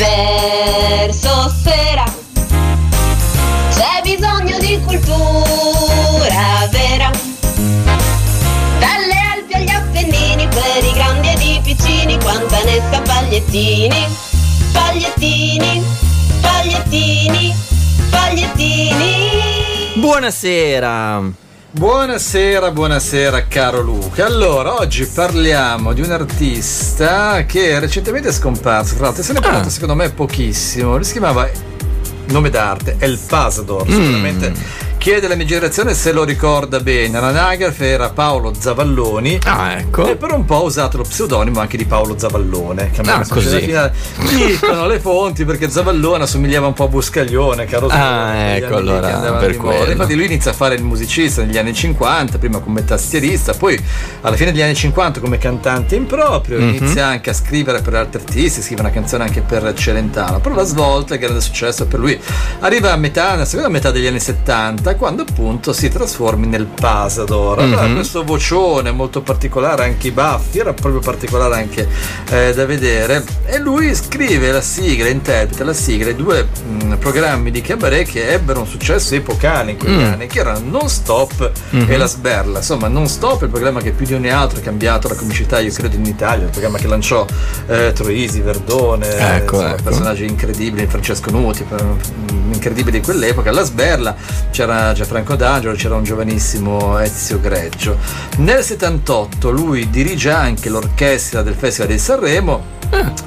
verso sera. C'è bisogno di cultura vera. Dalle Alpi agli Appennini, per i grandi ed i piccini, quanta ne sa pagliettini, pagliettini, pagliettini, pagliettini. Buonasera. Buonasera, buonasera caro Luca. Allora, oggi parliamo di un artista che recentemente è scomparso, tra l'altro se ne è parlato Ah. secondo me pochissimo, lui si chiamava nome d'arte El Pasador, Mm. sicuramente chi è della mia generazione se lo ricorda bene, l'anagrafe era Paolo Zavalloni Ah, ecco. e per un po' ho usato lo pseudonimo anche di Paolo Zavallone, che Ah, così. alla fine- dicono le fonti perché Zavallone assomigliava un po' a Buscaglione, caro Ah, Zavallone, negli ecco, allora, per quello. Infatti lui inizia a fare il musicista negli anni 50, prima come tastierista, poi alla fine degli anni 50 come cantante in proprio, Mhm. inizia anche a scrivere per altri artisti, scrive una canzone anche per Celentano, però la svolta, il grande successo per lui, arriva a metà, nella seconda metà degli anni 70, quando appunto si trasformi nel Pasador. Allora Mhm. questo vocione molto particolare, anche i baffi, era proprio particolare anche eh, da vedere, e lui scrive la sigla, interpreta la sigla di due mh, programmi di cabaret che ebbero un successo epocale in quegli Mm. anni, che erano Non Stop Mhm. e La Sberla. Insomma, Non Stop è il programma che più di ogni altro ha cambiato la comicità, io credo, in Italia, il programma che lanciò eh, Troisi, Verdone, Ecco, insomma, ecco. personaggi incredibili, Francesco Nuti, per- mm, incredibili di quell'epoca. La Sberla c'era Gianfranco D'Angelo, c'era un giovanissimo Ezio Greggio. Nel 78 lui dirige anche l'orchestra del Festival di Sanremo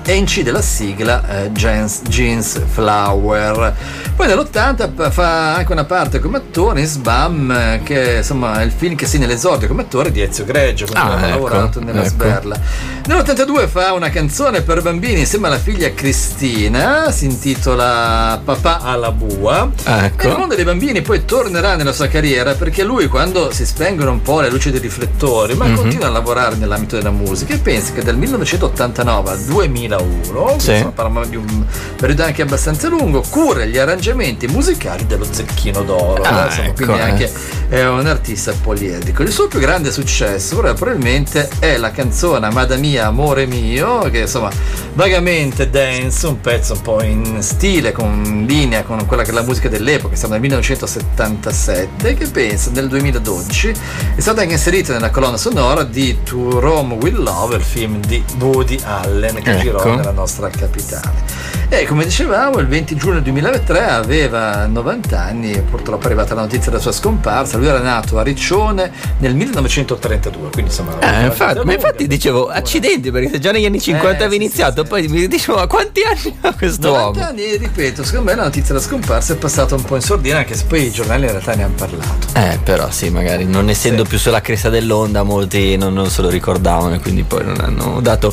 e incide la sigla eh, Jeans, Jeans Flower. Poi nell'80 p- fa anche una parte come attore in Sbam, eh, che insomma è il film che segna l'esordio come attore di Ezio Greggio, con cui Ah, aveva ecco, lavorato nella ecco. Sberla. Nell'82 fa una canzone per bambini insieme alla figlia Cristina, si intitola Papà alla bua. Ecco. E il mondo dei bambini poi tornerà nella sua carriera perché lui quando si spengono un po' le luci dei riflettori, ma Mhm. continua a lavorare nell'ambito della musica e pensi che dal 1989 al 2001, Sì. insomma, parliamo di un periodo anche abbastanza lungo, cura gli arrangiamenti musicali dello Zecchino d'Oro. Ah, eh, insomma, ecco, quindi eh. anche è un artista poliedrico. Il suo più grande successo probabilmente è la canzone Amada mia, amore mio, che insomma vagamente dance, un pezzo un po' in stile, con in linea con quella che è la musica dell'epoca, siamo nel 1977, che pensa nel 2012 è stata anche inserita nella colonna sonora di To Rome With Love, il film di Woody Allen che Ecco. girò nella nostra capitale. E come dicevamo, il 20 giugno 2003 aveva 90 anni e purtroppo è arrivata la notizia della sua scomparsa. Lui era nato a Riccione nel 1932, quindi insomma... Eh, infatti, ma infatti dicevo accidenti perché se già negli anni 50 Eh, avevi sì, iniziato sì, sì. poi mi dicevo ma quanti anni ha questo 90 uomo anni, ripeto, secondo me la notizia della scomparsa è passata un po' in sordina, anche se poi i giornali in realtà ne hanno parlato. eh però sì magari non essendo Sì. più sulla cresta dell'onda molti non, non se lo ricordavano e quindi poi non hanno dato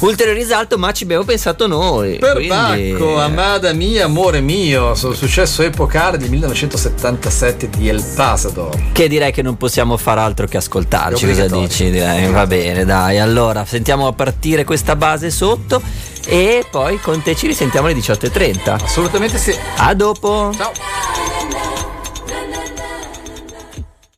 ulteriore risalto ma ci abbiamo pensato noi Per quindi- Bacco, Amada mia, amore mio, sul successo epocale del 1977 di El Pasador. Che direi che non possiamo far altro che ascoltarci, cosa dici? Direi, va bene, dai. Allora, sentiamo a partire questa base sotto e poi con te ci risentiamo alle 18.30. Assolutamente sì. A dopo! Ciao.